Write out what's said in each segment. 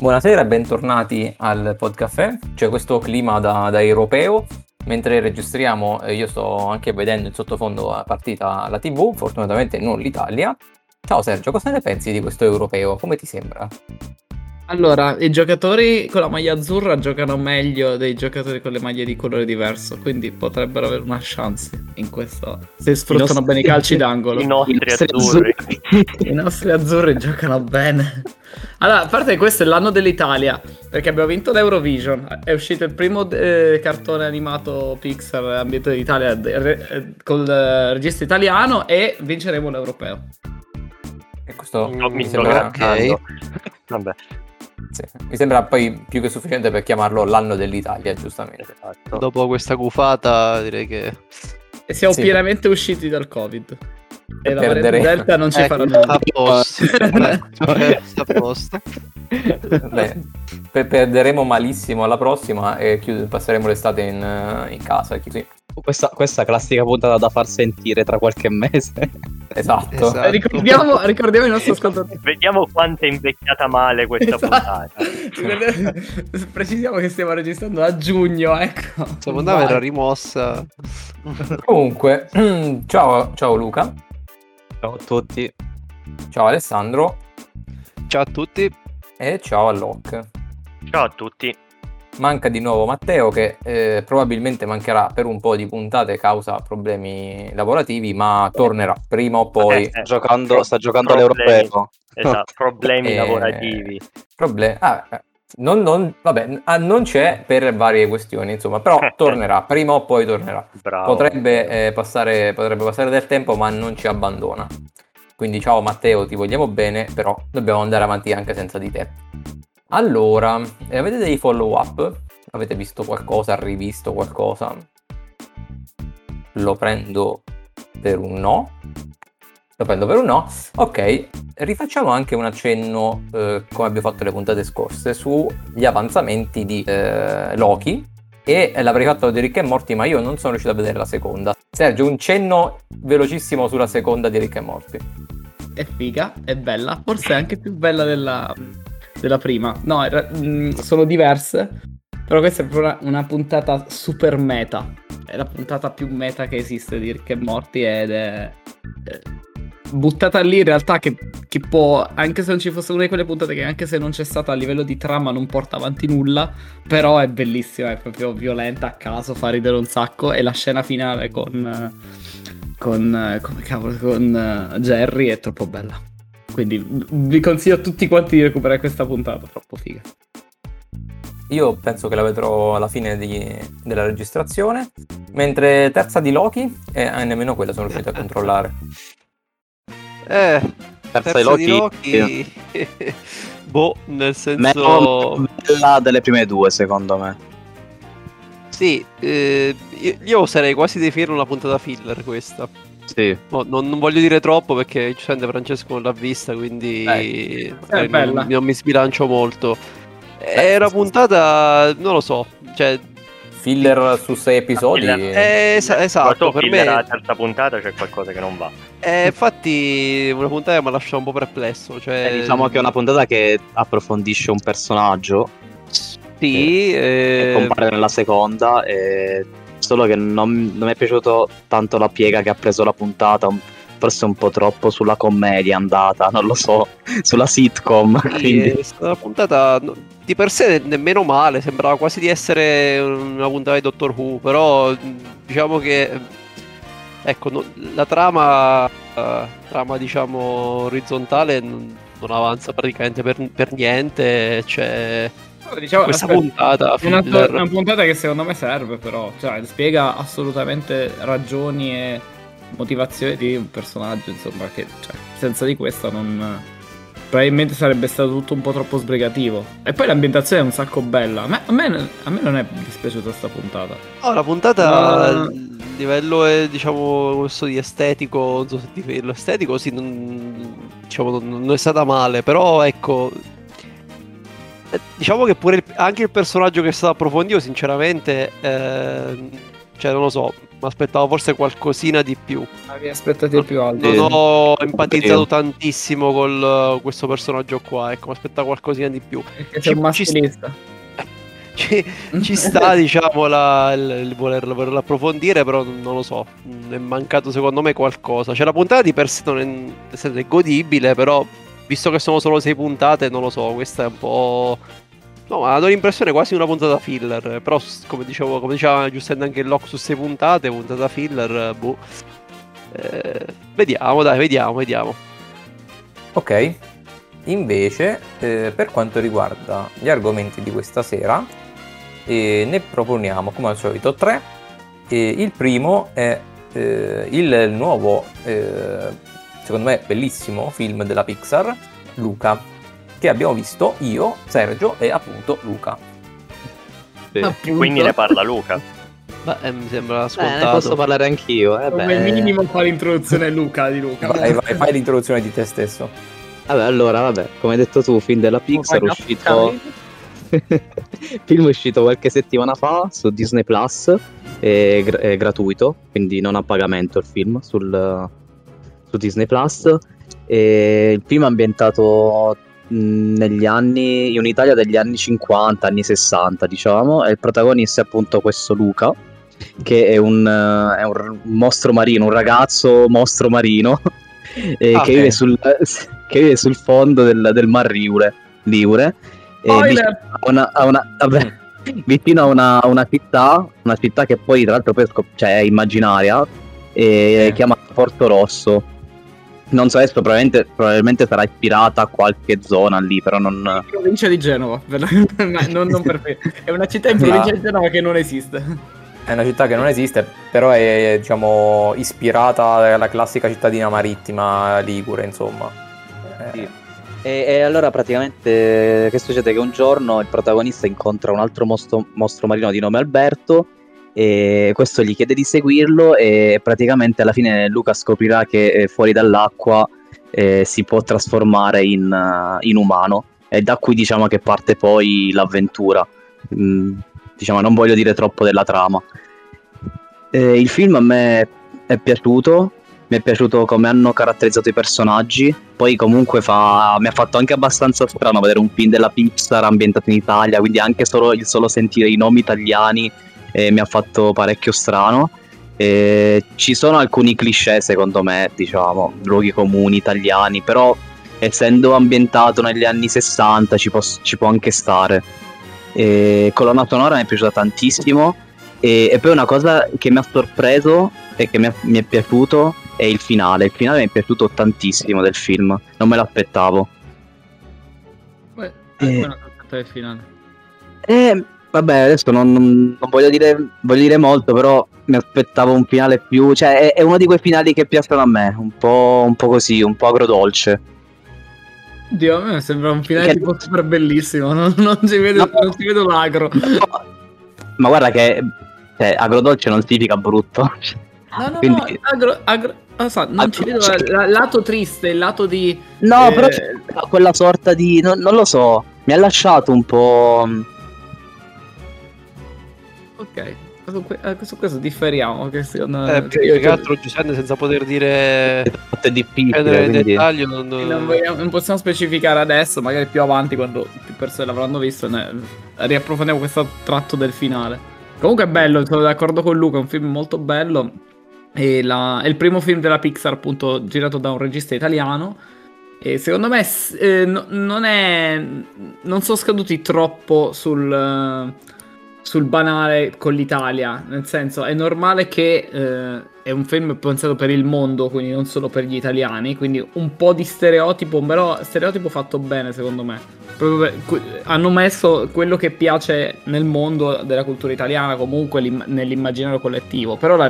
Buonasera e bentornati al Podcaffè. C'è questo clima da, da europeo. Mentre registriamo, eh, io sto anche vedendo in sottofondo la partita alla TV, fortunatamente non l'Italia. Ciao Sergio, cosa ne pensi di questo europeo? Come ti sembra? Allora, i giocatori con la maglia azzurra giocano meglio dei giocatori con le maglie di colore diverso, quindi potrebbero avere una chance in questo. Se sfruttano nostri... bene i calci d'angolo. I nostri, I nostri azzurri. azzurri. I nostri azzurri giocano bene. Allora, a parte questo è l'anno dell'Italia, perché abbiamo vinto l'Eurovision, è uscito il primo eh, cartone animato Pixar ambiente d'Italia eh, col eh, registro italiano e vinceremo l'Europeo. E questo non mi sembra... Ok. Vabbè. Sì. Mi sembra poi più che sufficiente per chiamarlo l'anno dell'Italia, giustamente. Esatto. Dopo questa gufata direi che... E siamo sì. pienamente usciti dal Covid. E, la perdere... Delta non ci ecco, farà nulla. A posto. a posto. Beh, perderemo malissimo alla prossima e chiud- passeremo l'estate in, in casa. Così. Questa, questa classica puntata da far sentire tra qualche mese. Esatto. esatto. Eh, ricordiamo, ricordiamo i nostri ascoltatori. Vediamo quanto è invecchiata male questa esatto. puntata. Precisiamo che stiamo registrando a giugno, ecco. Questa puntata verrà rimossa. Comunque, ciao, ciao Luca. Ciao a tutti. Ciao Alessandro. Ciao a tutti. E ciao a Locke. Ciao a tutti manca di nuovo Matteo che eh, probabilmente mancherà per un po' di puntate causa problemi lavorativi, ma tornerà prima o poi. Eh, eh, giocando, sta giocando all'europeo. Esatto, problemi eh, lavorativi. Problemi. Ah, eh, non, non, vabbè, ah, non c'è per varie questioni, insomma, però tornerà, prima o poi tornerà. Potrebbe, eh, passare, potrebbe passare del tempo, ma non ci abbandona. Quindi ciao Matteo, ti vogliamo bene, però dobbiamo andare avanti anche senza di te. Allora, eh, avete dei follow up? Avete visto qualcosa, rivisto qualcosa? Lo prendo per un no. Lo prendo per un no. Ok, rifacciamo anche un accenno, eh, come abbiamo fatto le puntate scorse, sugli avanzamenti di eh, Loki. E l'avrei fatto di Rick e Morty, ma io non sono riuscito a vedere la seconda. Sergio, un cenno velocissimo sulla seconda di Rick e Morty. È figa, è bella, forse è anche più bella della, della prima. No, era, mh, mm, sono diverse. Però questa è proprio una, una, puntata super meta. È la puntata più meta che esiste di Rick e Morty ed è, è buttata lì in realtà che, che, può, anche se non ci fosse una di quelle puntate che anche se non c'è stata a livello di trama non porta avanti nulla, però è bellissima, è proprio violenta a caso, fa ridere un sacco e la scena finale con, con, come cavolo, con uh, Jerry è troppo bella. Quindi vi consiglio a tutti quanti di recuperare questa puntata, troppo figa. Io penso che la vedrò alla fine di, della registrazione, mentre terza di Loki e eh, nemmeno quella sono riuscito a controllare. Eh, terza, terza di Loki, di Loki... boh, nel senso... Quella delle prime due, secondo me. Sì, eh, io, io sarei quasi definire una puntata filler questa. Sì. Oh, non, non, voglio dire troppo perché giustamente Francesco non l'ha vista, quindi eh, non, non, mi sbilancio molto. È una puntata, non lo so, cioè... Filler su sei episodi? Eh, es- esatto, per me... la terza puntata c'è qualcosa che non va. Eh, infatti una puntata mi ha lasciato un po' perplesso. Cioè... Eh, diciamo che è una puntata che approfondisce un personaggio. Sì. E, eh... compare nella seconda e solo che non, non mi è piaciuto tanto la piega che ha preso la puntata, forse un po' troppo sulla commedia andata, non lo so, sulla sitcom. Sì, quindi... La puntata di per sé nemmeno male, sembrava quasi di essere una puntata di Doctor Who, però diciamo che ecco, no, la trama, uh, trama diciamo orizzontale non, non avanza praticamente per, per niente, cioè diciamo, questa aspetta, puntata. Una, una, puntata che secondo me serve, però. Cioè, spiega assolutamente ragioni e motivazioni di un personaggio. Insomma, che cioè, senza di questa non. Probabilmente sarebbe stato tutto un po' troppo sbrigativo. E poi l'ambientazione è un sacco bella. A me, a me, a me non è dispiaciuta questa puntata. Oh, la puntata a uh... livello è, diciamo, questo di estetico, non so se ti dirlo estetico, sì, non, diciamo, non è stata male, però ecco, diciamo che pure il, anche il personaggio che è stato approfondito, sinceramente, eh, Cioè, non lo so, mi aspettavo forse qualcosina di più. Avevi aspettative più alte. Non ho empatizzato tantissimo con questo personaggio qua, ecco, mi aspettavo qualcosina di più. Perché sei un maschilista. Ci, ci, sta, diciamo, la, il, il volerlo, volerlo, approfondire, però non lo so. È mancato secondo me qualcosa. Cioè, la puntata di per sé non è, è godibile, però visto che sono solo sei puntate, non lo so. Questa è un po'. No, ma do l'impressione quasi una puntata filler. Però, come, dicevo, come diceva giustamente anche il lock su sei puntate, puntata filler, boh. Eh, vediamo, dai, vediamo, vediamo. Ok. Invece, eh, per quanto riguarda gli argomenti di questa sera, e ne proponiamo come al solito tre. Il primo è eh, il nuovo, eh, secondo me bellissimo film della Pixar, Luca, che abbiamo visto io, Sergio e appunto Luca. Sì. Appunto. Quindi ne parla Luca. Beh, eh, mi sembra scontato. Eh, ne posso parlare anch'io. Eh, Come minimo fa l'introduzione Luca di Luca. Vai, vai, fai l'introduzione di te stesso. Vabbè, allora, vabbè, come hai detto tu, film della Pixar, è uscito... film uscito qualche settimana fa su Disney Plus, è, gr- è gratuito, quindi non a pagamento il film sul, su Disney Plus. E il film è ambientato negli anni in un'Italia degli anni 50, anni 60, diciamo, e il protagonista è appunto questo Luca, che è un, è un mostro marino, un ragazzo mostro marino eh, ah, che, vive sul, che, vive sul, fondo del, del Mar Riure, Liure vicino a una, una, vabbè, vicino a una, una, città, una città che poi tra l'altro poi cioè, è immaginaria, e eh. chiamata Porto Rosso. Non so adesso, probabilmente, probabilmente, sarà ispirata a qualche zona lì, però non... In provincia di Genova, non, non per È una città in provincia di Genova che non esiste. È una città che non esiste, però è diciamo ispirata alla classica cittadina marittima ligure, insomma. Sì. E, e, allora praticamente che succede? Che un giorno il protagonista incontra un altro mostro, mostro marino di nome Alberto e questo gli chiede di seguirlo e praticamente alla fine Luca scoprirà che eh, fuori dall'acqua eh, si può trasformare in, uh, in, umano e da qui diciamo che parte poi l'avventura. Mm, diciamo non voglio dire troppo della trama. Eh, il film a me è piaciuto, mi è piaciuto come hanno caratterizzato i personaggi. Poi comunque fa, mi ha fatto anche abbastanza strano vedere un film della Pixar ambientato in Italia, quindi anche solo il solo sentire i nomi italiani eh, mi ha fatto parecchio strano. Eh, ci sono alcuni cliché secondo me, diciamo, luoghi comuni italiani, però essendo ambientato negli anni 60 ci può, ci può anche stare. Eh, colonna sonora mi è piaciuta tantissimo e, e, poi una cosa che mi ha sorpreso e che mi, ha, mi è piaciuto è il finale. Il finale mi è piaciuto tantissimo del film, non me l'aspettavo. Beh, eh, il finale. Eh, vabbè, adesso non, non, non voglio, dire, voglio, dire, molto, però mi aspettavo un finale più... Cioè, è, è uno di quei finali che piacciono a me, un po', un po' così, un po' agrodolce. Dio, a me sembra un finale che... tipo super bellissimo, non, non, si vede, no, non si vede l'agro. No, ma guarda che cioè, agrodolce non significa brutto. No, no, Quindi... no, agro, agro, non, so, non ci vedo il lato triste, il lato di... No, eh... però quella sorta di... Non, non, lo so, mi ha lasciato un po'... Ok, su, eh, su questo differiamo. Che secondo eh, più che altro Giuseppe senza poter dire... Quindi... dettaglio non... Non, vogliamo, non, possiamo specificare adesso, magari più avanti quando più persone l'avranno visto, ne riapprofondiamo questo tratto del finale. Comunque è bello, sono d'accordo con Luca, è un film molto bello è, la, è il primo film della Pixar, appunto, girato da un regista italiano. E secondo me eh, no, non è. Non sono scaduti troppo sul, sul banale con l'Italia. Nel senso, è normale che eh, è un film pensato per il mondo, quindi non solo per gli italiani. Quindi un po' di stereotipo, però stereotipo fatto bene, secondo me. Per, hanno messo quello che piace nel mondo della cultura italiana, comunque nell'immaginario collettivo. Però la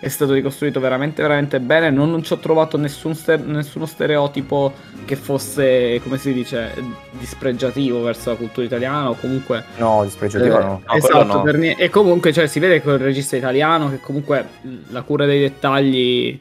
è stato ricostruito veramente veramente bene. Non, non ci ho trovato nessun ster- nessuno stereotipo che fosse come si dice dispregiativo verso la cultura italiana o comunque no dispregiativo eh, no, esatto no. Nie- e comunque cioè, si vede che il regista italiano che comunque la cura dei dettagli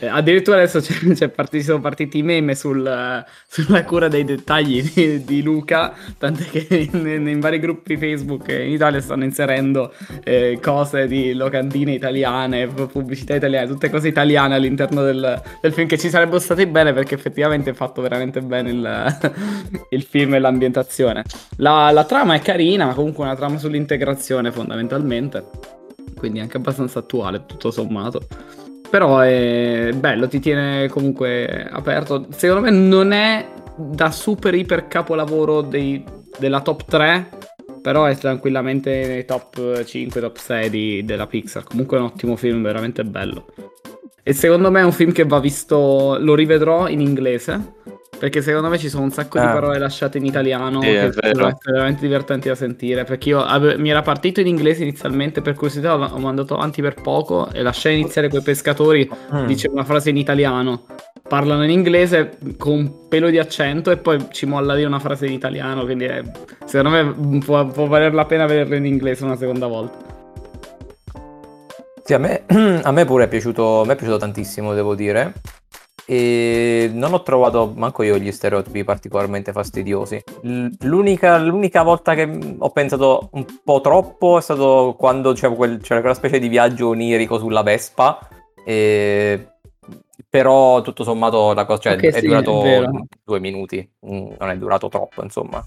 Eh, addirittura adesso c'è partiti, sono partiti i meme sul, sulla cura dei dettagli di, di Luca, tant'è che in, in, vari gruppi Facebook in Italia stanno inserendo eh, cose di locandine italiane, pubblicità italiane, tutte cose italiane all'interno del, del, film che ci sarebbero state bene perché effettivamente è fatto veramente bene il, il film e l'ambientazione. La, la trama è carina, ma comunque una trama sull'integrazione fondamentalmente, quindi anche abbastanza attuale tutto sommato. Però è bello, ti tiene comunque aperto. Secondo me non è da super iper capolavoro dei, della top 3, però è tranquillamente nei top 5, top 6 di, della Pixar. Comunque è un ottimo film, veramente bello. E secondo me è un film che va visto, lo rivedrò in inglese perché secondo me ci sono un sacco ah. di parole lasciate in italiano sì, che sono veramente divertenti da sentire. Perché io ave- mi era partito in inglese inizialmente, per curiosità ho mandato avanti per poco e lasciai iniziare quei pescatori, mm. dice una frase in italiano. Parlano in inglese con un pelo di accento e poi ci molla lì una frase in italiano. Quindi è, secondo me può, può valer la pena vederlo in inglese una seconda volta. Sì, a me, a me pure è piaciuto, è piaciuto tantissimo, devo dire e non ho trovato manco io gli stereotipi particolarmente fastidiosi. L'unica, l'unica, volta che ho pensato un po' troppo è stato quando c'era, quel, c'era quella specie di viaggio onirico sulla Vespa. E... Però tutto sommato la cosa cioè, okay, è sì, durato è due minuti, mm, non è durato troppo, insomma.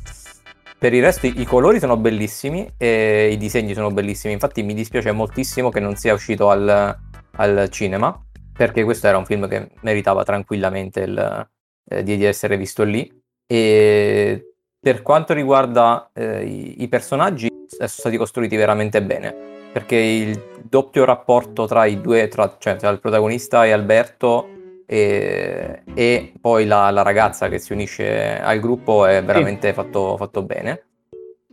Per il resto i colori sono bellissimi e i disegni sono bellissimi. Infatti mi dispiace moltissimo che non sia uscito al, al cinema perché questo era un film che meritava tranquillamente il, eh, di, di, essere visto lì. E per quanto riguarda eh, i, i, personaggi, sono stati costruiti veramente bene, perché il doppio rapporto tra i due, tra, cioè tra il protagonista e Alberto e, e poi la, la, ragazza che si unisce al gruppo è veramente sì. fatto, fatto bene.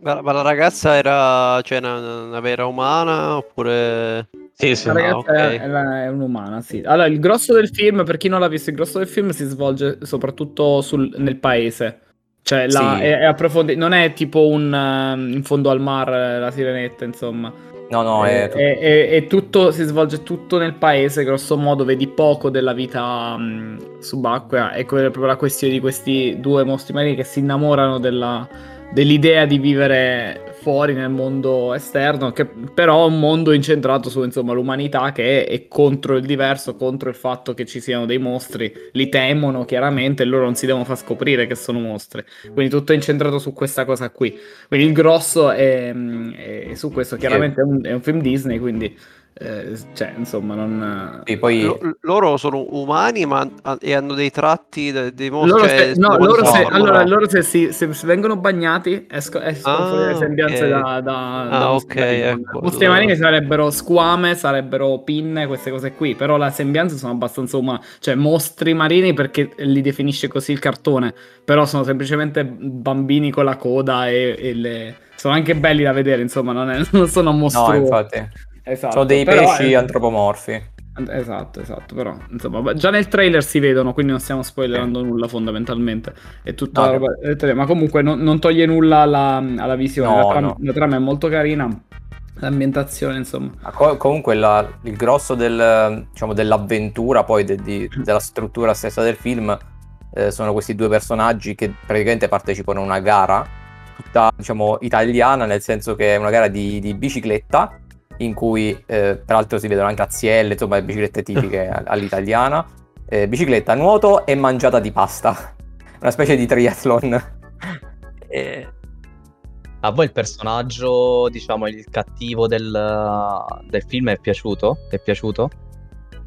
Ma, ma, la ragazza era cioè, una, una vera umana oppure... Sì, sì, la ragazza no, okay. è, è, un'umana, sì. Allora, il grosso del film, per chi non l'ha visto, il grosso del film si svolge soprattutto sul, nel paese. Cioè, la, sì. è, è approfondito. Non è tipo un uh, in fondo al mar, la sirenetta, insomma. No, no, è, è, è, tutto, si svolge tutto nel paese, grosso modo, vedi poco della vita um, subacquea. Ecco, è proprio la questione di questi due mostri marini che si innamorano della, dell'idea di vivere fuori nel mondo esterno, che però è un mondo incentrato su insomma, l'umanità che è, è, contro il diverso, contro il fatto che ci siano dei mostri, li temono chiaramente e loro non si devono far scoprire che sono mostri. Quindi tutto è incentrato su questa cosa qui. Quindi il grosso è, è su questo, chiaramente è un, è un film Disney, quindi eh, cioè, insomma, non... E poi... L- loro sono umani ma e hanno dei tratti, dei, dei mostri... Loro se, no, loro se, allora, loro se, si, se, se, vengono bagnati esco, escono ah, fuori le sembianze okay. da, da, ah, da ok, ecco. Mostri allora. marini sarebbero squame, sarebbero pinne, queste cose qui, però le sembianze sono abbastanza umane. Cioè, mostri marini perché li definisce così il cartone, però sono semplicemente bambini con la coda e, e le... Sono anche belli da vedere, insomma, non, è, non sono mostri. No, infatti. Esatto, Sono dei pesci è... antropomorfi. Esatto, esatto, però insomma, già nel trailer si vedono, quindi non stiamo spoilerando eh. nulla fondamentalmente. È tutta no, roba... Ma comunque non, non, toglie nulla alla, alla visione. No, la, trama, no. la, trama, è molto carina. L'ambientazione, insomma. Co- comunque la, il grosso del, diciamo, dell'avventura, poi de, di, della struttura stessa del film, eh, sono questi due personaggi che praticamente partecipano a una gara, tutta diciamo italiana, nel senso che è una gara di, di bicicletta in cui eh, peraltro si vedono anche azielle, insomma biciclette tipiche all'italiana, eh, bicicletta, nuoto e mangiata di pasta, una specie di triathlon. e... A voi il personaggio, diciamo, il cattivo del, del film è piaciuto? Ti è piaciuto?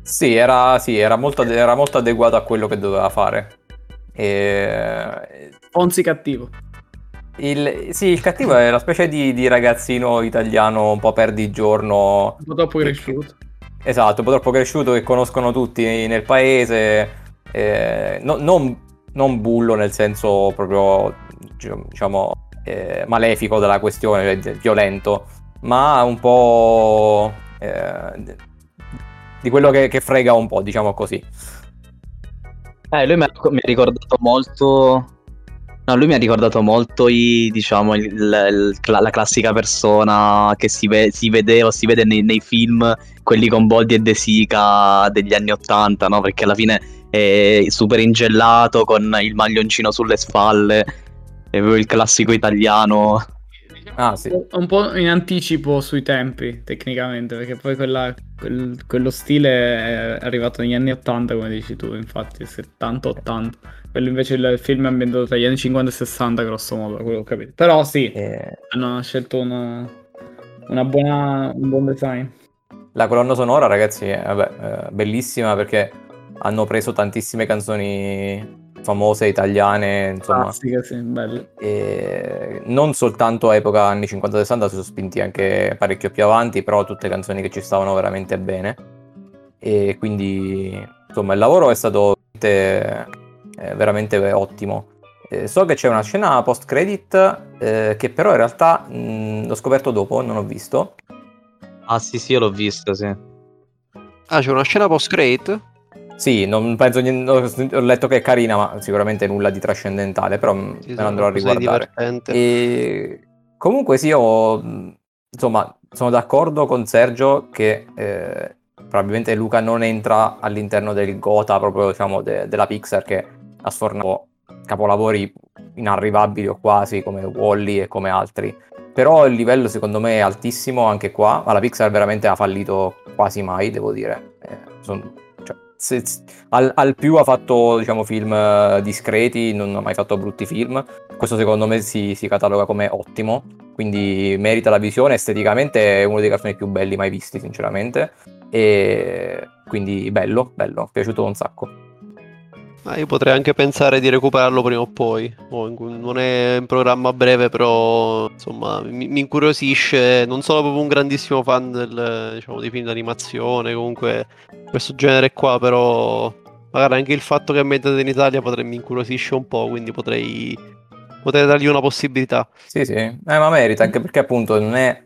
Sì, era, sì era, molto, era molto adeguato a quello che doveva fare. E... Fonzi cattivo. Il, sì, il cattivo è la specie di, di, ragazzino italiano un po' perdigiorno. Un po' troppo cresciuto. Esatto, un po' troppo cresciuto che conoscono tutti nel paese. Eh, no, non, non, bullo nel senso proprio, diciamo, eh, malefico della questione, cioè violento, ma un po' eh, di quello che, che, frega un po', diciamo così. Eh, lui mi ha ricordato molto No, lui mi ha ricordato molto i, diciamo, il, il, la classica persona che si, ve, si vede o si vede nei, nei, film, quelli con Boldi e De Sica degli anni Ottanta, no? Perché alla fine è super ingellato con il maglioncino sulle spalle, è proprio il classico italiano Ah, sì. Un po' in anticipo sui tempi, tecnicamente, perché poi quella, quel, quello stile è arrivato negli anni 80, come dici tu, infatti, 70-80. Quello invece il film è ambientato tra gli anni 50 e 60, grosso modo, quello che ho capito. Però sì, eh... hanno scelto una, una buona, un buon design. La colonna sonora, ragazzi, è vabbè, eh, bellissima perché hanno preso tantissime canzoni famose italiane, insomma. Classiche, sì, belle. E non soltanto a epoca anni 50-60, si sono spinti anche parecchio più avanti, però tutte canzoni che ci stavano veramente bene. E quindi, insomma, il lavoro è stato veramente, eh, veramente ottimo. So che c'è una scena post-credit eh, che però in realtà mh, l'ho scoperto dopo, non ho visto. Ah sì, sì, io l'ho vista, sì. Ah, c'è una scena post-credit? Sì, non penso ho letto che è carina, ma sicuramente nulla di trascendentale, però sì, me andrò a riguardare. E... Comunque sì, io insomma sono d'accordo con Sergio che eh, probabilmente Luca non entra all'interno del Gota proprio diciamo de- della Pixar che ha sfornato capolavori inarrivabili o quasi come Wally e come altri. Però il livello secondo me è altissimo anche qua, ma la Pixar veramente ha fallito quasi mai, devo dire. Eh, sono se, al, al, più ha fatto diciamo, film eh, discreti, non ha mai fatto brutti film. Questo secondo me si, si, cataloga come ottimo, quindi merita la visione. Esteticamente è uno dei cartoni più belli mai visti, sinceramente. E quindi bello, bello, piaciuto un sacco. Ah, io potrei anche pensare di recuperarlo prima o poi. Non è un programma breve, però insomma mi, mi, incuriosisce. Non sono proprio un grandissimo fan del, diciamo, dei film d'animazione, comunque questo genere qua, però magari anche il fatto che è ambientato in Italia potrebbe, mi incuriosisce un po', quindi potrei, potrei dargli una possibilità. Sì, sì, eh, ma merita, anche perché appunto non è...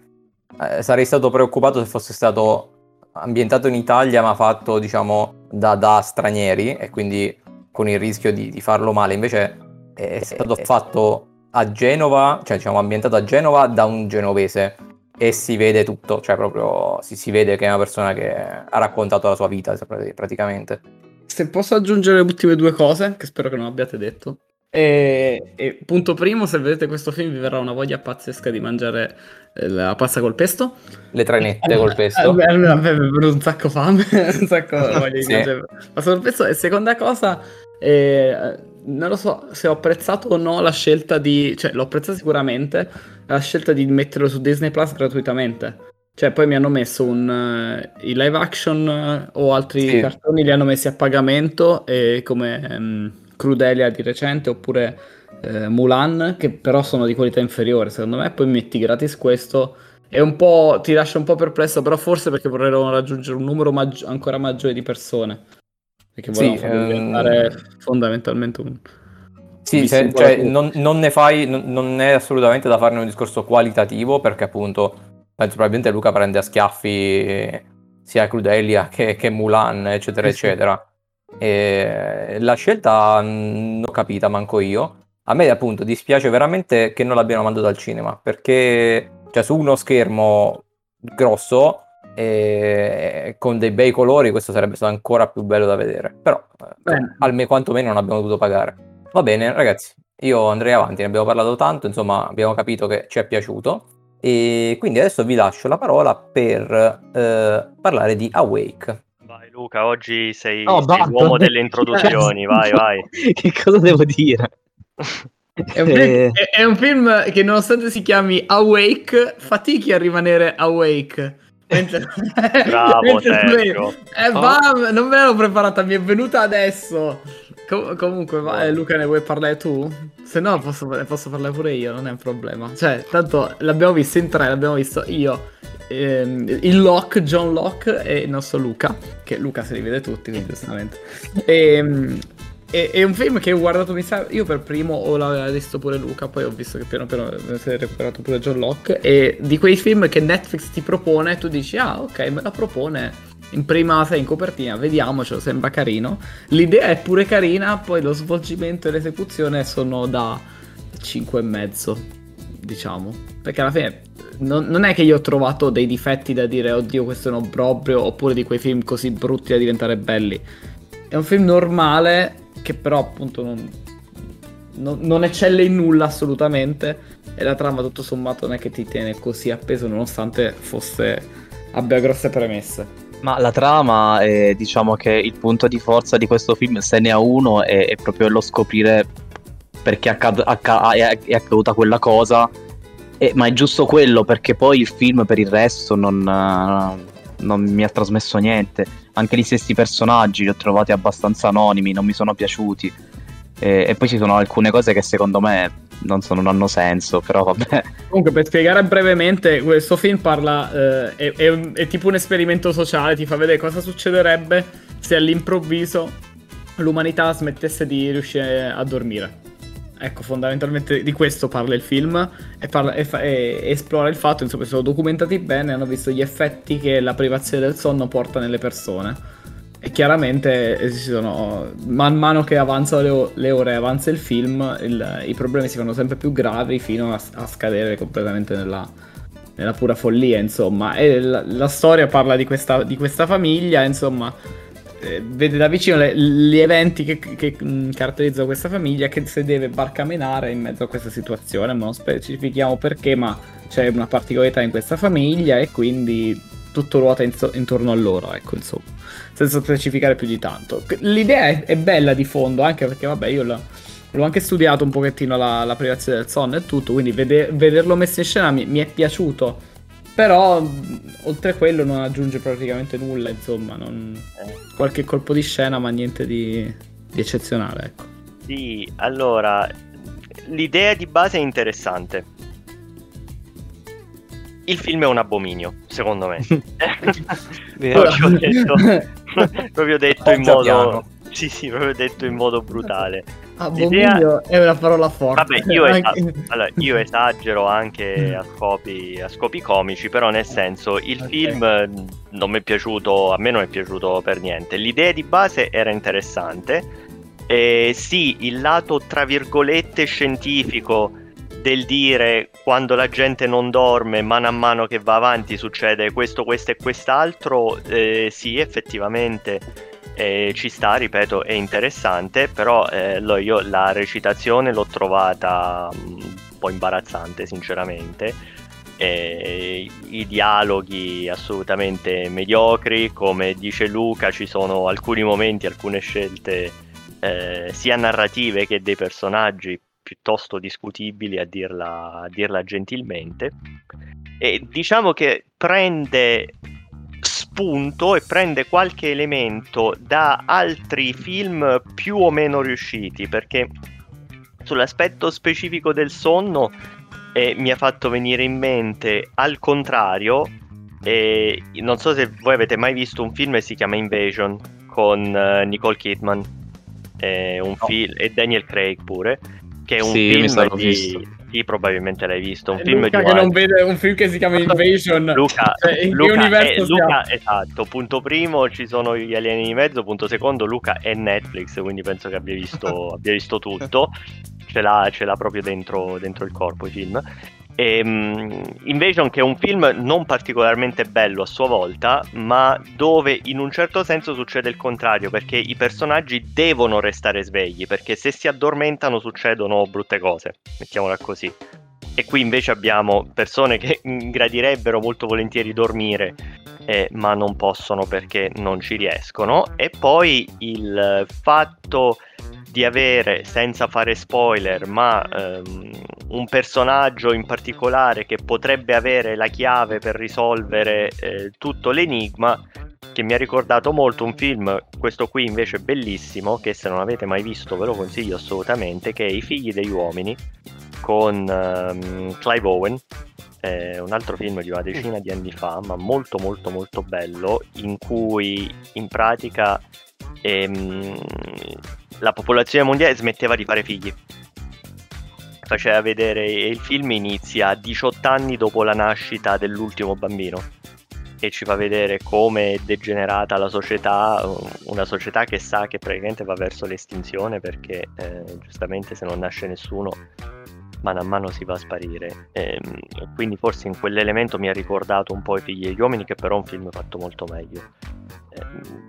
Eh, sarei stato preoccupato se fosse stato ambientato in Italia ma fatto diciamo da, da stranieri e quindi con il rischio di, di farlo male. Invece è stato fatto a Genova, cioè diciamo ambientato a Genova da un genovese e si vede tutto, cioè proprio si, si vede che è una persona che ha raccontato la sua vita praticamente. Se posso aggiungere le ultime due cose, che spero che non abbiate detto. E, e, punto primo, se vedete questo film vi verrà una voglia pazzesca di mangiare eh, la pasta col pesto. Le trainette eh, col pesto. Eh, a me è venuto un sacco fame, un sacco voglia di sì. mangiare pasta col pesto. E seconda cosa, eh, non lo so se ho apprezzato o no la scelta di... Cioè, l'ho apprezzato sicuramente, la scelta di metterlo su Disney Plus gratuitamente. Cioè, poi mi hanno messo un, uh, i live action uh, o altri sì. cartoni li hanno messi a pagamento e come um, Crudelia di recente oppure uh, Mulan, che però sono di qualità inferiore secondo me. Poi metti gratis questo e un po' ti lascia un po' perplesso, però forse perché vorrebbero raggiungere un numero maggi- ancora maggiore di persone. Perché volevano sì, ehm... diventare fondamentalmente un... Sì, se, cioè, non, non, ne fai, non, non, è assolutamente da farne un discorso qualitativo perché appunto penso probabilmente Luca prende a schiaffi sia Crudelia che, che Mulan, eccetera, sì, eccetera. E la scelta non ho capita manco io. A me appunto dispiace veramente che non l'abbiano mandato al cinema perché cioè, su uno schermo grosso e con dei bei colori questo sarebbe stato ancora più bello da vedere. Però eh, almeno quantomeno non abbiamo dovuto pagare. Va bene ragazzi io andrei avanti ne abbiamo parlato tanto insomma abbiamo capito che ci è piaciuto. E quindi adesso vi lascio la parola per eh, parlare di Awake. Vai Luca oggi sei, oh, sei l'uomo delle introduzioni. Vai vai. Che cosa devo dire? È un, film, eh. è un, film, che nonostante si chiami Awake fatichi a rimanere awake Mentre... Bravo, mentre eh, bam, non me l'ero preparata, mi è venuta adesso. Com- comunque, va, eh, Luca, ne vuoi parlare tu? Se no, posso, posso, parlare pure io, non è un problema. Cioè, tanto l'abbiamo visto in tre, l'abbiamo visto io, ehm, il Locke, John Locke e il nostro Luca. Che Luca se li vede tutti, quindi giustamente. E, ehm, è, è, un film che ho guardato, mi sa, io per primo o visto pure Luca, poi ho visto che piano piano si è recuperato pure John Locke. E di quei film che Netflix ti propone, tu dici, ah ok, me la propone in prima, sei in copertina, vediamocelo, sembra carino. L'idea è pure carina, poi lo svolgimento e l'esecuzione sono da, 5 e mezzo, diciamo. Perché alla fine non, non, è che io ho trovato dei difetti da dire oddio questo è un obbrobrio oppure di quei film così brutti da diventare belli. È un film normale che però appunto non, non, non eccelle in nulla assolutamente e la trama tutto sommato non è che ti tiene così appeso nonostante fosse abbia grosse premesse. Ma la trama, è, diciamo che il punto di forza di questo film, se ne ha uno, è, è proprio lo scoprire perché accad- acc- è, accaduta quella cosa. Ma è giusto quello perché poi il film per il resto non, non mi ha trasmesso niente. Anche gli stessi personaggi li ho trovati abbastanza anonimi, non mi sono piaciuti. E, e poi ci sono alcune cose che secondo me non, so, non hanno senso, però vabbè. Comunque, per spiegare brevemente, questo film parla. Eh, è, è, è, tipo un esperimento sociale, ti fa vedere cosa succederebbe se all'improvviso l'umanità smettesse di riuscire a dormire. Ecco, fondamentalmente di questo parla il film e, parla, e, fa, e esplora il fatto, insomma, sono documentati bene, hanno visto gli effetti che la privazione del sonno porta nelle persone e chiaramente eh, sono, man mano che avanzano le, ore e avanza il film, il, i problemi si fanno sempre più gravi fino a, a scadere completamente nella, nella, pura follia, insomma. E la, la storia parla di questa, di questa famiglia, insomma, eh, vede da vicino le, gli eventi che, che mm, caratterizzano questa famiglia che si deve barcamenare in mezzo a questa situazione, non specifichiamo perché, ma c'è una particolarità in questa famiglia e quindi tutto ruota in, intorno a loro, ecco, insomma senza specificare più di tanto. L'idea è, è bella di fondo, anche perché, vabbè, io l'ho, l'ho anche studiato un pochettino la, la privazione del sonno e tutto, quindi vede, vederlo messo in scena mi, mi, è piaciuto. Però, oltre a quello, non aggiunge praticamente nulla, insomma, non... qualche colpo di scena, ma niente di, di eccezionale, ecco. Sì, allora, l'idea di base è interessante il film è un abominio, secondo me. proprio detto, proprio detto in modo... Sì, sì, proprio detto in modo brutale. Abominio è una parola forte. Vabbè, io, esag- allora, io esagero anche a scopi, a scopi, comici, però nel senso il okay. film non mi è piaciuto, a me non è piaciuto per niente. L'idea di base era interessante. E sì, il lato tra virgolette scientifico del dire quando la gente non dorme, mano a mano che va avanti succede questo, questo e quest'altro, eh, sì, effettivamente eh, ci sta, ripeto, è interessante, però eh, io la recitazione l'ho trovata mm, un po' imbarazzante, sinceramente. Eh, i dialoghi assolutamente mediocri, come dice Luca, ci sono alcuni momenti, alcune scelte eh, sia narrative che dei personaggi piuttosto discutibili a dirla, a dirla gentilmente. E diciamo che prende spunto e prende qualche elemento da altri film più o meno riusciti, perché sull'aspetto specifico del sonno eh, mi ha fatto venire in mente al contrario, eh, non so se voi avete mai visto un film che si chiama Invasion con uh, Nicole Kidman, eh, no. film, e Daniel Craig pure, che è un sì, film di... Sì, probabilmente l'hai visto. Un eh, film vede un film che si chiama Invasion. Luca, cioè, in Luca, che universo è, Luca, esatto. Punto primo ci sono gli alieni di mezzo. Punto secondo, Luca è Netflix, quindi penso che abbia visto, abbia visto tutto. Ce l'ha, ce l'ha proprio dentro, dentro il corpo i film. E, um, Invasion che è un film non particolarmente bello a sua volta, ma dove in un certo senso succede il contrario, perché i personaggi devono restare svegli, perché se si addormentano succedono brutte cose, mettiamola così. E qui invece abbiamo persone che gradirebbero molto volentieri dormire, eh, ma non possono perché non ci riescono. E poi il fatto di avere, senza fare spoiler, ma ehm, un personaggio in particolare che potrebbe avere la chiave per risolvere eh, tutto l'enigma che mi ha ricordato molto un film, questo qui invece bellissimo, che se non avete mai visto ve lo consiglio assolutamente, che è I figli degli uomini con um, Clive Owen, eh, un altro film di una decina di anni fa, ma molto molto molto bello, in cui in pratica ehm, la popolazione mondiale smetteva di fare figli faceva vedere il film inizia 18 anni dopo la nascita dell'ultimo bambino e ci fa vedere come è degenerata la società, una società che sa che praticamente va verso l'estinzione perché eh, giustamente se non nasce nessuno mano a mano si va a sparire. E, ehm, quindi forse in quell'elemento mi ha ricordato un po' i figli degli uomini, che però è un film fatto molto meglio. E, ehm,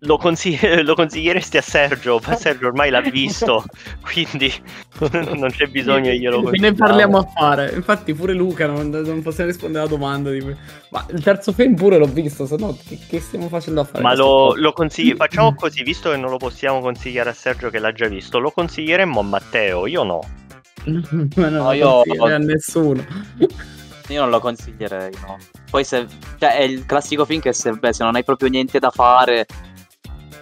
lo, consigli- lo, consiglieresti a Sergio, ma Sergio ormai l'ha visto, quindi non c'è bisogno che glielo consigliamo. Ne parliamo a fare, infatti pure Luca non, non possiamo rispondere alla domanda di... Ma il terzo film pure l'ho visto, se no che, che stiamo facendo a fare? Ma lo, lo consigli... facciamo così, visto che non lo possiamo consigliare a Sergio che l'ha già visto, lo consiglieremmo a Matteo, io no. ma non no, io... a nessuno. Io non lo consiglierei, no. Poi se... Cioè, è il classico film che se, beh, se non hai proprio niente da fare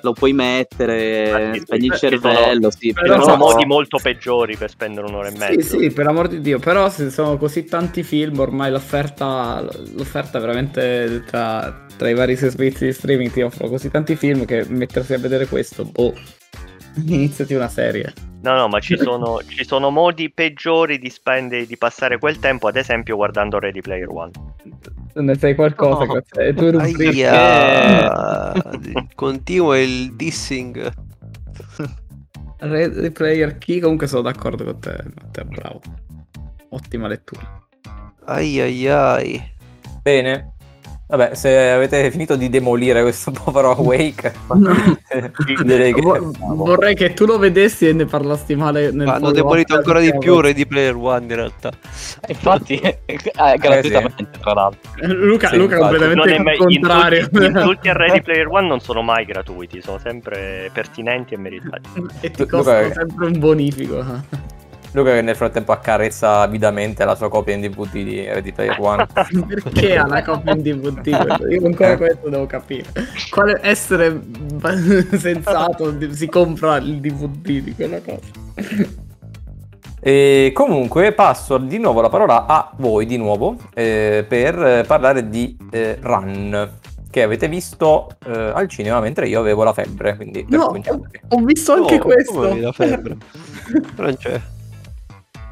lo puoi mettere, sì, spegni il cervello. Sì, però sono modi molto peggiori per spendere un'ora e mezza. Sì, sì, per amor di Dio, però se sono così tanti film, ormai l'offerta, l'offerta veramente tra, tra i vari servizi di streaming ti offrono così tanti film che mettersi a vedere questo, boh, iniziati una serie. No, no, ma ci sono, ci sono modi peggiori di spendere, di passare quel tempo, ad esempio guardando Ready Player One. Ne sai qualcosa? No. È tu Aia, continua il dissing. Ready Player Key, comunque sono d'accordo con te, Matteo, bravo. Ottima lettura. Ai ai ai. Bene, Vabbè, se avete finito di demolire questo povero Awake, no. direi che... vorrei che tu lo vedessi e ne parlassi male. Nel Hanno demolito ancora di più Ready Player One in realtà. Infatti, eh, gratuitamente, eh, sì. tra l'altro. Luca, sì, Luca completamente il contrario. In tutti, a Ready Player One non sono mai gratuiti, sono sempre pertinenti e meritati. e ti costano Luca... sempre un bonifico. Luca che nel frattempo accarezza avidamente la sua copia in DVD di Ready Player One. Perché ha la copia in DVD? Io ancora questo devo capire. Quale essere sensato si compra il DVD di quella cosa? E comunque passo di nuovo la parola a voi di nuovo eh, per parlare di eh, Run che avete visto eh, al cinema mentre io avevo la febbre quindi no, ho visto anche oh, questo la febbre non c'è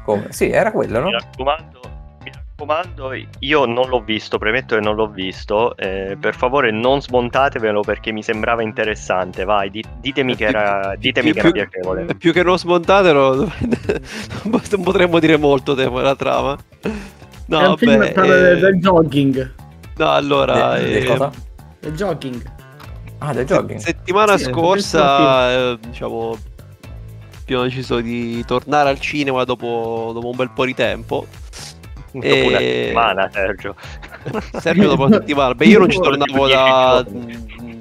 come? Sì, era quello, no? Mi raccomando, mi raccomando, io non l'ho visto, premetto che non l'ho visto. Eh, per favore, non smontatevelo perché mi sembrava interessante. Vai, di, ditemi che era, ditemi più, che era piacevole. Più che non smontatelo, non potremmo dire molto tempo la trama. No, è un film eh... del, jogging. No, allora. Del eh... cosa? Del jogging. Ah, del jogging. Settimana sì, scorsa, eh, diciamo, abbiamo deciso di tornare al cinema dopo, dopo un bel po' di tempo. Dopo e... una settimana, Sergio. Sergio dopo una settimana. Beh, io non ci tornavo da...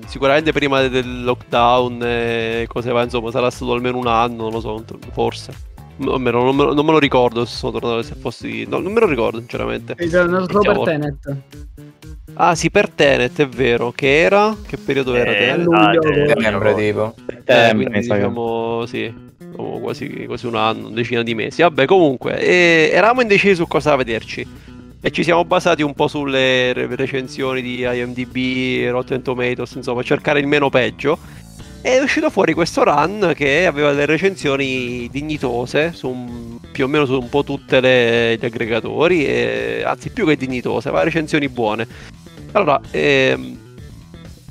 Sicuramente prima del lockdown e cose va, insomma, sarà stato almeno un anno, non lo so, forse. Non, me, non me lo ricordo se sono tornato se fossi... No, non me lo ricordo, sinceramente. È tornato per Tenet. Ah sì, per Tenet è vero. Che era? Che periodo era eh, Tenet? Luglio, settembre tipo. Settembre, eh, diciamo, sì, quasi, quasi, un anno, una decina di mesi. Vabbè, comunque, e, eravamo indecisi su cosa vederci. E ci siamo basati un po' sulle recensioni di IMDb, Rotten Tomatoes, insomma, cercare il meno peggio. E è uscito fuori questo run che aveva delle recensioni dignitose, su più o meno su un po' tutti gli aggregatori, e, anzi più che dignitose, aveva recensioni buone. Allora, ehm,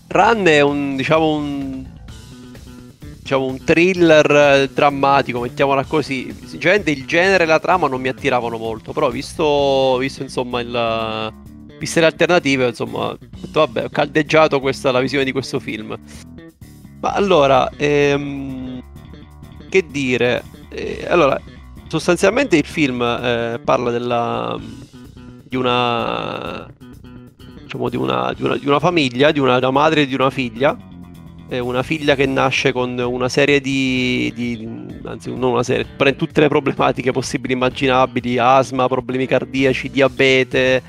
Run è un, diciamo, un, diciamo, un thriller drammatico, mettiamola così. Sinceramente il genere e la trama non mi attiravano molto, però visto, visto insomma il... Viste le alternative, insomma, ho detto, vabbè, ho caldeggiato questa, la visione di questo film. Ma allora, ehm, che dire? Eh, allora, sostanzialmente il film eh, parla della, di una diciamo, di una, di, una, di una, famiglia, di una, una madre e di una figlia. È una figlia che nasce con una serie di, di anzi non una serie, prende tutte le problematiche possibili e immaginabili, asma, problemi cardiaci, diabete,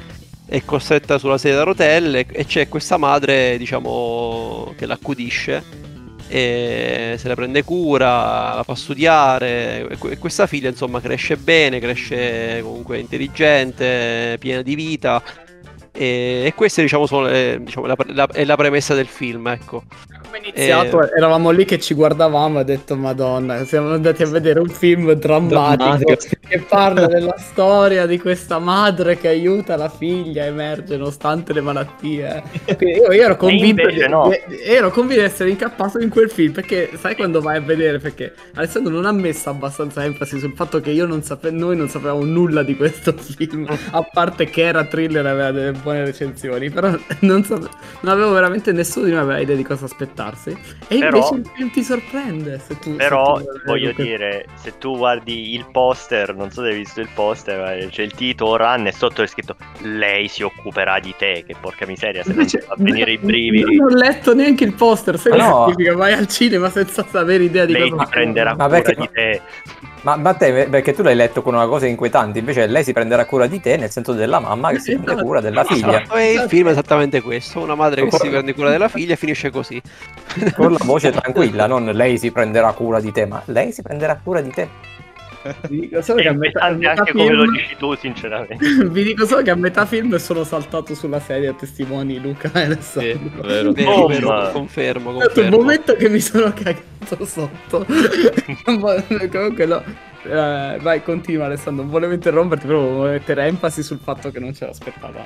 è costretta sulla sedia a rotelle e c'è questa madre, diciamo, che l'accudisce e se la prende cura, la fa studiare e questa figlia insomma cresce bene, cresce comunque intelligente, piena di vita E, e queste diciamo sono le, diciamo, la, la, è la premessa del film, ecco. Come iniziato, e... eravamo lì che ci guardavamo e ho detto Madonna, siamo andati a vedere un film drammatico, che parla della storia di questa madre che aiuta la figlia a emergere nonostante le malattie. Io, io, ero convinto di, no. ero convinto di essere incappato in quel film perché sai quando vai a vedere perché Alessandro non ha messo abbastanza enfasi sul fatto che io non sape- noi non sapevamo nulla di questo film, a parte che era thriller e aveva delle buone recensioni, però non, so, non avevo veramente nessuno di noi aveva idea di cosa aspettarsi. E però, invece il film ti sorprende. Se tu, però se tu voglio che... dire, se tu guardi il poster, non so se hai visto il poster, c'è il titolo Run e sotto è scritto lei si occuperà di te, che porca miseria, se invece, non fa venire i brividi. Non ho letto neanche il poster, sai no. significa? Vai al cinema senza sapere idea di lei cosa... Lei ti prenderà ma cura perché... di te. Ma, ma te, perché tu l'hai letto con una cosa inquietante, invece lei si prenderà cura di te nel senso della mamma che si prende esatto. cura della figlia. E il film è esattamente questo, una madre che si prende cura della figlia e finisce così. Con la voce tranquilla, non lei si prenderà cura di te, ma lei si prenderà cura di te. Vi dico solo che a metà, a metà anche film... come lo dici tu, sinceramente. Vi dico solo che a metà film sono saltato sulla sedia a testimoni Luca e Alessandro. Sì, vero, vero, oh, vero, ma... confermo, confermo. Il momento che mi sono cagato sotto. Comunque no. Eh, vai, continua Alessandro. Non volevo interromperti, però volevo mettere enfasi sul fatto che non ce l'aspettava.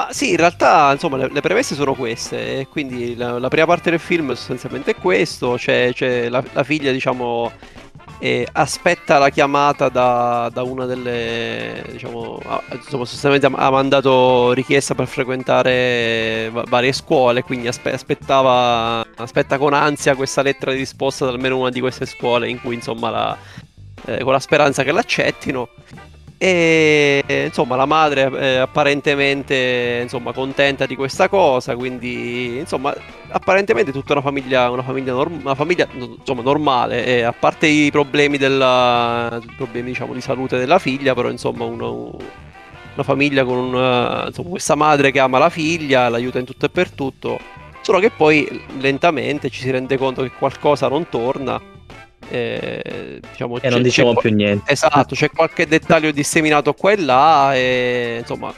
Ma sì, in realtà insomma le, le premesse sono queste, quindi la, la, prima parte del film sostanzialmente è questo, c'è, c'è la, la, figlia diciamo e aspetta la chiamata da, da una delle diciamo insomma sostanzialmente ha, mandato richiesta per frequentare varie scuole quindi aspe- aspettava aspetta con ansia questa lettera di risposta da almeno una di queste scuole in cui insomma la, eh, con la speranza che l'accettino e insomma la madre è apparentemente insomma, contenta di questa cosa, quindi insomma apparentemente tutta una famiglia, una famiglia, norm- una famiglia insomma, normale, e a parte i problemi, della, problemi diciamo, di salute della figlia, però insomma uno, una famiglia con un, insomma, questa madre che ama la figlia, l'aiuta in tutto e per tutto, solo che poi lentamente ci si rende conto che qualcosa non torna eh, diciamo, e non diciamo più niente. Esatto, c'è qualche dettaglio disseminato qua e là e insomma,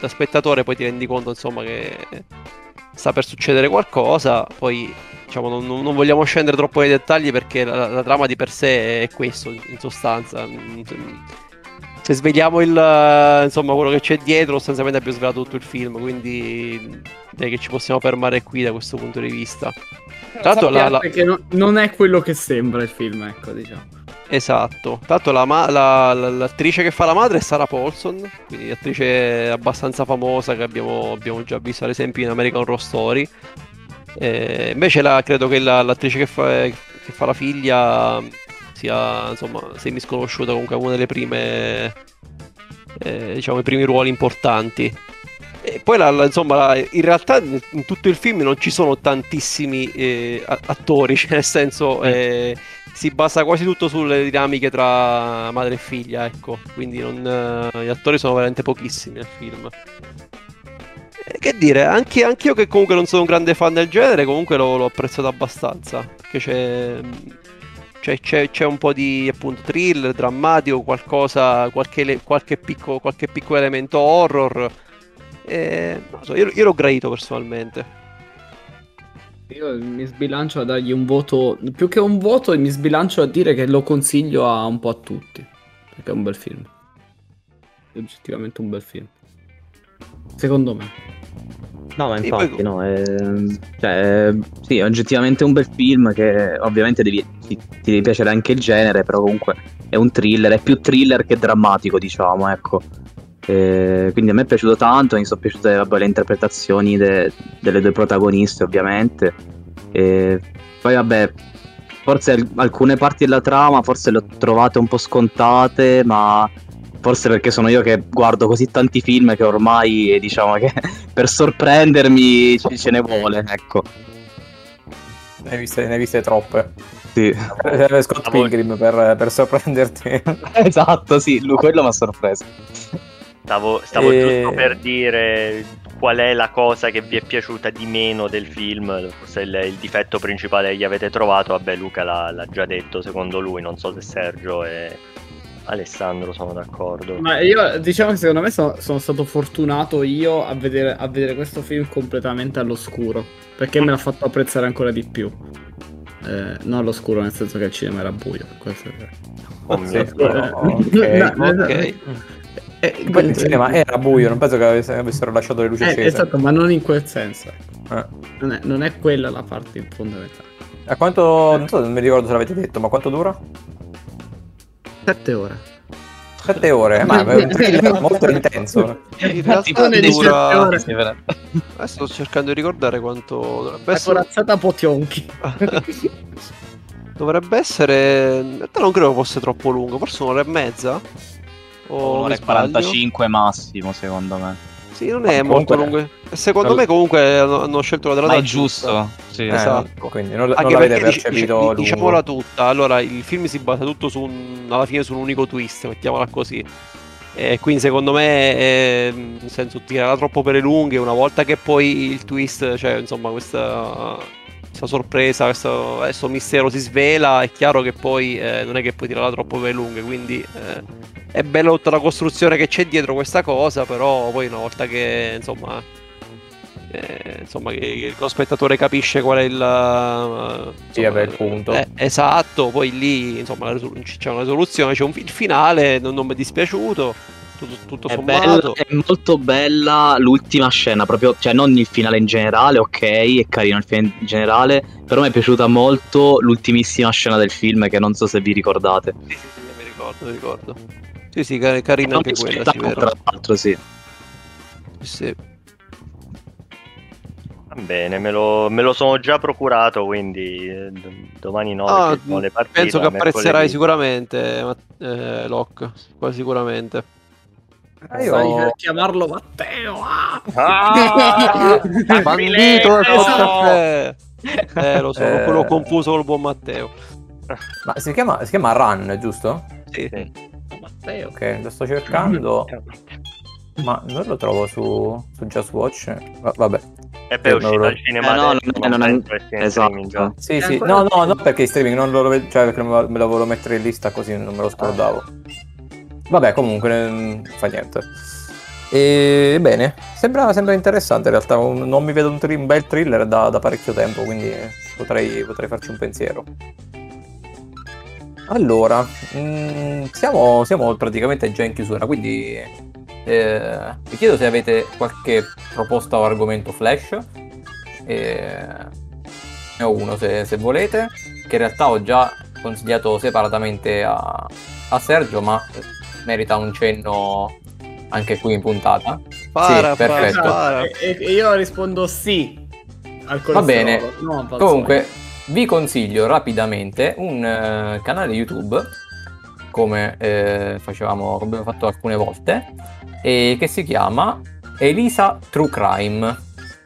da spettatore poi ti rendi conto insomma che sta per succedere qualcosa, poi diciamo non, non vogliamo scendere troppo nei dettagli perché la, la, trama di per sé è questo in sostanza. Se svegliamo il, insomma, quello che c'è dietro, sostanzialmente abbiamo svelato tutto il film, quindi direi che ci possiamo fermare qui da questo punto di vista. Tanto la, la... Perché no, non è quello che sembra il film, ecco, diciamo. Esatto. Tanto la ma- la, l'attrice che fa la madre è Sarah Paulson, quindi attrice abbastanza famosa che abbiamo, abbiamo già visto ad esempio in American Horror Story. Eh, invece la, credo che l'attrice che fa, che fa, la figlia sia insomma semi sconosciuta comunque una delle prime eh, diciamo i primi ruoli importanti e poi la, la, insomma, in realtà in tutto il film non ci sono tantissimi eh, attori, cioè nel senso mm. eh, si basa quasi tutto sulle dinamiche tra madre e figlia, ecco, quindi non, eh, gli attori sono veramente pochissimi nel film. Eh, che dire, anche, anche, io che comunque non sono un grande fan del genere, comunque l'ho, l'ho apprezzato abbastanza, perché c'è, c'è, c'è, c'è, un po' di appunto thriller, drammatico, qualcosa, qualche, qualche, picco, qualche piccolo elemento horror e, so, io, io l'ho gradito personalmente. Io mi sbilancio a dargli un voto, più che un voto, mi sbilancio a dire che lo consiglio a un po' a tutti, perché è un bel film. È oggettivamente un bel film. Secondo me. No, ma infatti, no, è, cioè, sì, è oggettivamente un bel film che ovviamente devi, ti, ti deve piacere anche il genere, però comunque è un thriller, è più thriller che drammatico, diciamo, ecco. Eh, quindi a me è piaciuto tanto, mi sono piaciute vabbè, le interpretazioni de- delle due protagoniste ovviamente. E poi vabbè, forse alcune parti della trama forse le ho trovate un po' scontate, ma forse perché sono io che guardo così tanti film che ormai diciamo che per sorprendermi ce, ce ne vuole, ecco. Ne hai viste, ne hai viste troppe. Sì. Serve Scott Pilgrim per, per sorprenderti. esatto, sì, lui quello mi ha sorpreso. Stavo, stavo e... giusto per dire qual è la cosa che vi è piaciuta di meno del film, forse il, il difetto principale che gli avete trovato, vabbè Luca l'ha, l'ha, già detto secondo lui, non so se Sergio è... Alessandro, sono d'accordo. Ma io diciamo che secondo me sono, sono stato fortunato io a vedere, a vedere, questo film completamente all'oscuro. Perché me l'ha fatto apprezzare ancora di più. Eh, non all'oscuro, nel senso che il cinema era buio. Questo è oh mio Dio. ok. Eh, Poi il cinema era buio, non penso che avessero lasciato le luci eh, accese. Esatto, ma non in quel senso. Ecco. Eh. Non, è, non, è, quella la parte fondamentale. A quanto, non so, non mi ricordo se l'avete detto, ma quanto dura? Sette ore. Sette ore, ma è un thriller molto intenso. In realtà dura... Adesso sto cercando di ricordare quanto dovrebbe essere. corazzata Potionchi. dovrebbe essere. In realtà non credo fosse troppo lungo, forse un'ora e mezza. O un'ora e 45 massimo, secondo me. Sì, non è molto lungo. Secondo non... me comunque hanno scelto la data Ma è giusto. Sì, eh, esatto. Quindi non, non l'avete percepito dic- Diciamola tutta. Allora, il film si basa tutto su un, alla fine su un unico twist, mettiamola così. E quindi secondo me è, nel senso tirerà troppo per le lunghe una volta che poi il twist, cioè insomma questa, questa sorpresa, questo, questo, mistero si svela, è chiaro che poi eh, non è che puoi tirarla troppo per lunghe, quindi eh, è bella tutta la costruzione che c'è dietro questa cosa, però poi una volta che insomma, eh, insomma che, lo spettatore capisce qual è il, uh, insomma, il punto. Eh, esatto, poi lì insomma c'è una risoluzione, c'è un finale, non, non mi è dispiaciuto. Tutto, tutto è, bella, è, molto bella l'ultima scena, proprio, cioè non il finale in generale, ok, è carino il finale in generale, però mi è piaciuta molto l'ultimissima scena del film che non so se vi ricordate. Sì, sì, sì mi ricordo, mi ricordo. Sì, sì, car- carina anche quella, sì, tra l'altro, sì. Sì. Va bene, me lo, me lo, sono già procurato, quindi eh, domani no, ah, le partite. Penso che apprezzerai sicuramente, eh, Locke, quasi sicuramente. Ah, io Sai chiamarlo Matteo. Ah! Ah! Bandito del caffè. Eh, lo so, eh... l'ho confuso col buon Matteo. Ma si chiama, si chiama Run, giusto? Sì. sì. Matteo. Ok, lo sto cercando. ma non lo trovo su, su Just Watch. Va- vabbè. E poi è uscito al cinema. Eh, no, non, non, non è... Esatto. Sì, sì. No, no, no, perché in streaming non lo vedo. Cioè, perché me lo volevo mettere in lista così non me lo scordavo. Vabbè, comunque, non fa niente. E bene, sembra, sembra, interessante in realtà. Non mi vedo un, tri- un bel thriller da, da, parecchio tempo, quindi potrei, potrei farci un pensiero. Allora, mh, mm, siamo, siamo, praticamente già in chiusura, quindi eh, vi chiedo se avete qualche proposta o argomento flash. Eh, ne ho uno se, se, volete, che in realtà ho già consigliato separatamente a, a Sergio, ma merita un cenno anche qui in puntata. Para, sì, perfetto. Para. E, e, io rispondo sì. Al Va bene. Comunque, vi consiglio rapidamente un uh, canale YouTube come eh, facevamo, abbiamo fatto alcune volte e che si chiama Elisa True Crime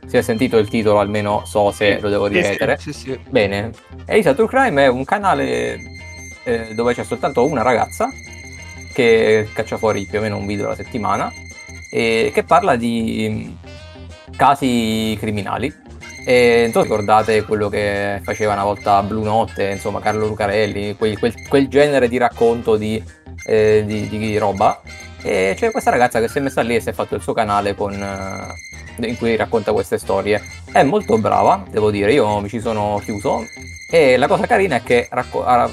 si è sentito il titolo almeno so se lo devo ripetere sì, sì, sì. bene Elisa True Crime è un canale eh, dove c'è soltanto una ragazza che caccia fuori più o meno un video alla settimana e che parla di casi criminali e non so ricordate quello che faceva una volta Blue Notte, insomma Carlo Lucarelli, quel, quel, quel genere di racconto di, eh, di, di, roba. E c'è questa ragazza che si è messa lì e si è fatto il suo canale con, eh, in cui racconta queste storie. È molto brava, devo dire, io mi ci sono chiuso. E la cosa carina è che racco- ha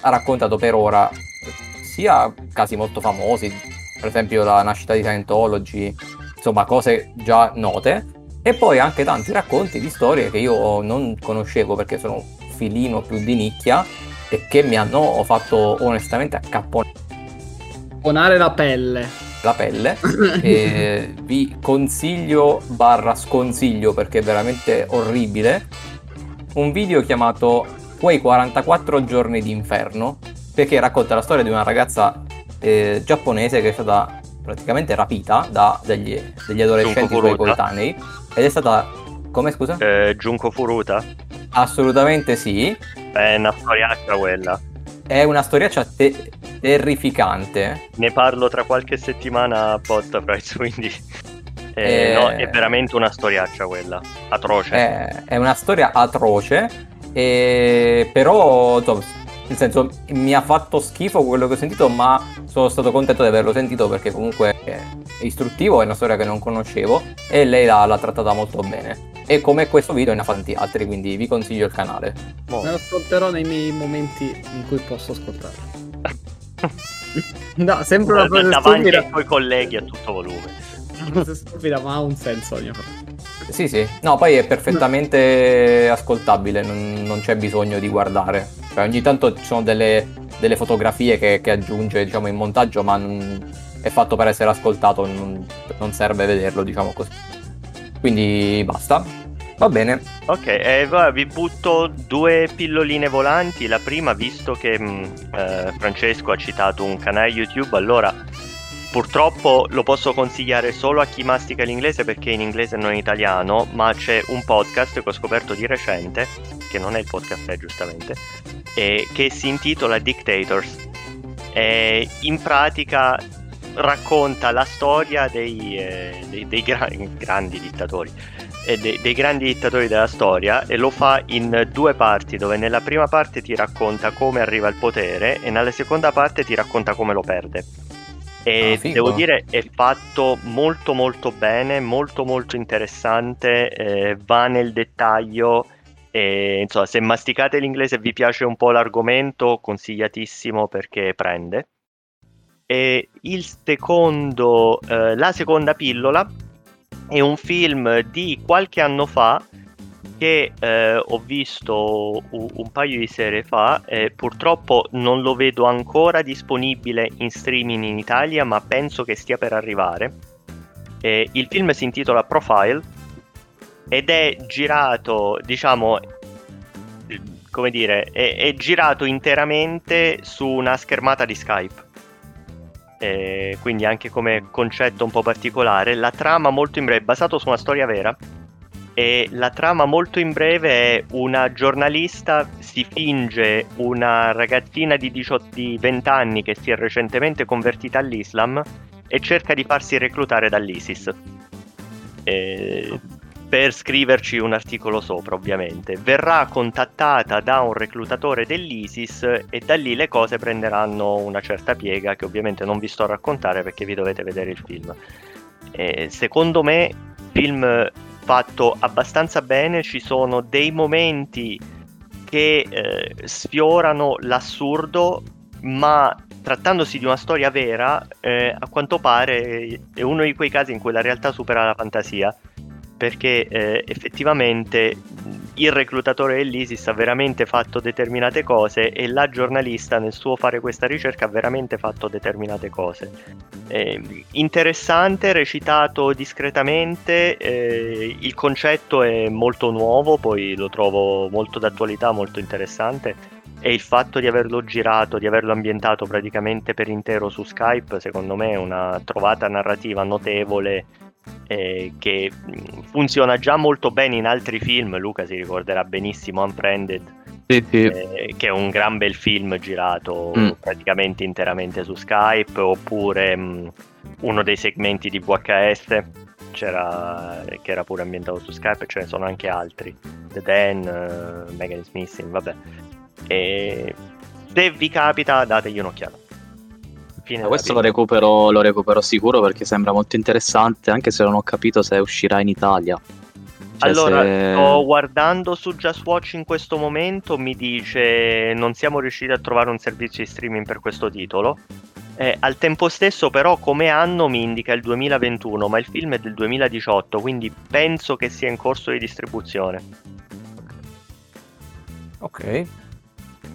raccontato per ora sia casi molto famosi, per esempio la nascita di Scientology, insomma cose già note, e poi anche tanti racconti di storie che io non conoscevo perché sono un filino più di nicchia e che mi hanno fatto onestamente accapponare la pelle. La pelle. e vi consiglio barra sconsiglio perché è veramente orribile. Un video chiamato Quei 44 giorni d'inferno perché racconta la storia di una ragazza eh, giapponese che è stata praticamente rapita da degli, degli adolescenti suoi coetanei ed è stata come scusa? Eh, Junko Furuta? Assolutamente sì. È una storiaccia quella. È una storiaccia te- terrificante. Ne parlo tra qualche settimana a Podtaprice, quindi... Eh, eh... No, è veramente una storiaccia quella, atroce. È, è una storia atroce, e... però insomma, nel senso mi ha fatto schifo quello che ho sentito, ma sono stato contento di averlo sentito perché comunque è istruttivo, è una storia che non conoscevo e lei l'ha, l'ha trattata molto bene. E come questo video ne ha tanti altri, quindi vi consiglio il canale. Me lo ascolterò nei miei momenti in cui posso ascoltarlo. no, sempre una cosa davanti stupida. ai tuoi colleghi a tutto volume. Una cosa stupida, ma ha un senso ogni Sì, sì. No, poi è perfettamente ascoltabile, non, non c'è bisogno di guardare. Cioè, ogni tanto ci sono delle, delle fotografie che, che, aggiunge, diciamo, in montaggio, ma non, è fatto per essere ascoltato, non, non serve vederlo, diciamo così. Quindi basta. Va bene. Ok, eh, vi butto due pilloline volanti. La prima, visto che mh, mm, eh, Francesco ha citato un canale YouTube, allora purtroppo lo posso consigliare solo a chi mastica l'inglese perché in inglese non in italiano, ma c'è un podcast che ho scoperto di recente, che non è il podcast è giustamente, eh, che si intitola Dictators. E in pratica racconta la storia dei, eh, dei, dei gra- grandi dittatori dei, dei, grandi dittatori della storia e lo fa in due parti dove nella prima parte ti racconta come arriva al potere e nella seconda parte ti racconta come lo perde e ah, devo dire è fatto molto molto bene molto molto interessante eh, va nel dettaglio e, insomma se masticate l'inglese e vi piace un po' l'argomento consigliatissimo perché prende. E il secondo eh, la seconda pillola è un film di qualche anno fa che eh, ho visto un, un, paio di sere fa, eh, purtroppo non lo vedo ancora disponibile in streaming in Italia, ma penso che stia per arrivare. Eh, il film si intitola Profile ed è girato, diciamo, come dire, è, è girato interamente su una schermata di Skype quindi anche come concetto un po' particolare. La trama molto in breve, basato su una storia vera, e la trama molto in breve è una giornalista si finge una ragazzina di, 18, di 20 anni che si è recentemente convertita all'Islam e cerca di farsi reclutare dall'ISIS. E per scriverci un articolo sopra, ovviamente. Verrà contattata da un reclutatore dell'ISIS e da lì le cose prenderanno una certa piega che ovviamente non vi sto a raccontare perché vi dovete vedere il film. E secondo me, film fatto abbastanza bene, ci sono dei momenti che eh, sfiorano l'assurdo, ma trattandosi di una storia vera, eh, a quanto pare è uno di quei casi in cui la realtà supera la fantasia perché eh, effettivamente il reclutatore dell'ISIS ha veramente fatto determinate cose e la giornalista nel suo fare questa ricerca ha veramente fatto determinate cose. Eh, interessante, recitato discretamente, eh, il concetto è molto nuovo, poi lo trovo molto d'attualità, molto interessante e il fatto di averlo girato, di averlo ambientato praticamente per intero su Skype, secondo me è una trovata narrativa notevole eh, che funziona già molto bene in altri film. Luca si ricorderà benissimo Unfriended, sì, sì. Eh, che è un gran bel film girato mm. praticamente interamente su Skype, oppure mh, uno dei segmenti di VHS c'era, che era pure ambientato su Skype, ce ne sono anche altri. The Dan, uh, Megan Smith, vabbè. E se vi capita, dategli un'occhiata. Fine questo lo recupero, lo recupero sicuro perché sembra molto interessante, anche se non ho capito se uscirà in Italia. Cioè allora, se... sto guardando su Just Watch in questo momento, mi dice non siamo riusciti a trovare un servizio di streaming per questo titolo. Eh, al tempo stesso però come anno mi indica il 2021, ma il film è del 2018, quindi penso che sia in corso di distribuzione. Ok.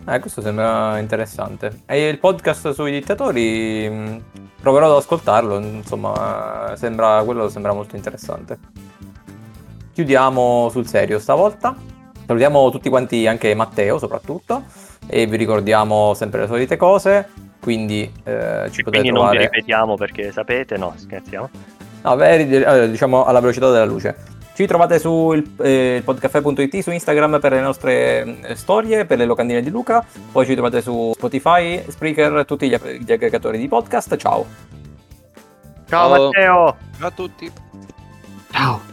Eh, questo sembra interessante. E il podcast sui dittatori mm, proverò ad ascoltarlo, insomma, sembra, quello sembra molto interessante. Chiudiamo sul serio stavolta. Salutiamo tutti quanti, anche Matteo soprattutto, e vi ricordiamo sempre le solite cose, quindi eh, ci potete quindi trovare... non vi ripetiamo perché sapete, no, scherziamo. No, beh, diciamo alla velocità della luce. Ci trovate su il, eh, podcaffè.it su Instagram per le nostre eh, storie, per le locandine di Luca, poi ci trovate su Spotify, Spreaker, tutti gli, gli aggregatori di podcast. Ciao. Ciao, Ciao Matteo. Ciao a tutti. Ciao.